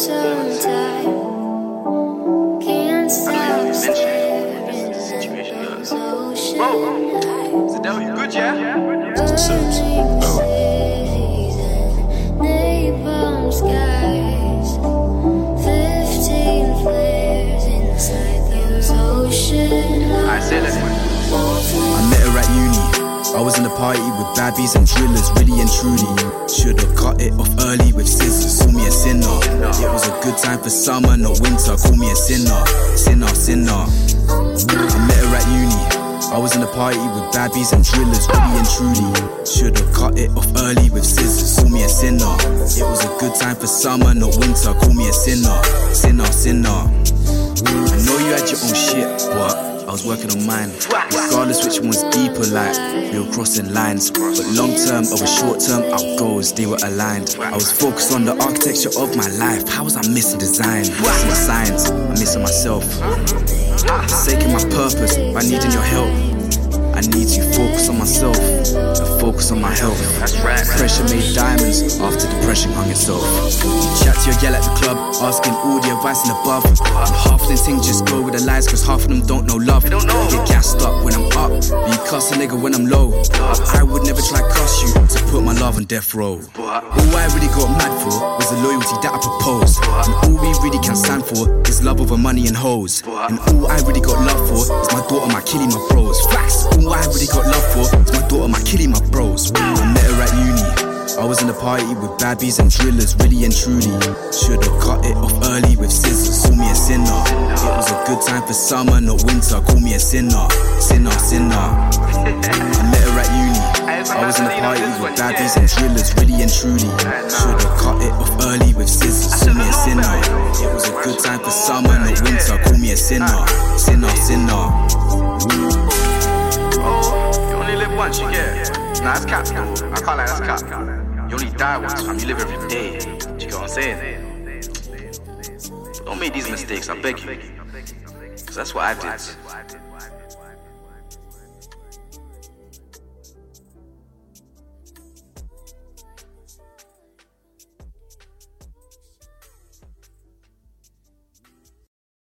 sometime. Can't stop staring at those ocean. Zadell, you good, yeah? I was in a party with baddies and drillers, really and truly. Should've cut it off early with scissors, call me a sinner. It was a good time for summer, not winter, call me a sinner. Sinner, sinner. I met her at uni. I was in a party with baddies and drillers, really and truly. Should've cut it off early with scissors, call me a sinner. It was a good time for summer, not winter, call me a sinner. Sinner, sinner. I know you had your own shit, but I was working on mine. Regardless which one's deeper, like we were crossing lines. But long term over short term, our goals they were aligned. I was focused on the architecture of my life. How was I missing design? Missing science, I'm missing myself. Forsaking my purpose by needing your help. I need to focus on myself and focus on my health. That's right. Pressure made diamonds after depression hung itself. Chat to your gal at the club, asking all the advice and above. And half of them things just go with the lies, cause half of them don't know love. don't know. Get gassed up when I'm up, you cuss a nigga when I'm low. I would never try cuss you to put my love on death row. All I really got mad for was the loyalty that I proposed. And all we really can stand for is love over money and hoes. And all I really got love for is my daughter, my killie, my bros. Facts. All I really got love for is my daughter, my killie, my bros. I met her at uni. I was in a party with babbies and drillers, really and truly. Should've cut it off early with scissors, call me a sinner. It was a good time for summer, not winter, call me a sinner. Sinner, sinner. I met her at uni. Was in the party with baddies and drillers, really and truly. Should've cut it off early with scissors, call me a sinner. It was a good time for summer, not winter, call me a sinner. Sinner, sinner. Oh, you only live once, you get. Nah, that's cap, though. I can't lie, that's cap. You only die once, fam. You live every day. Do you get what I'm saying? Don't make these mistakes, I beg you. Cause that's what I did.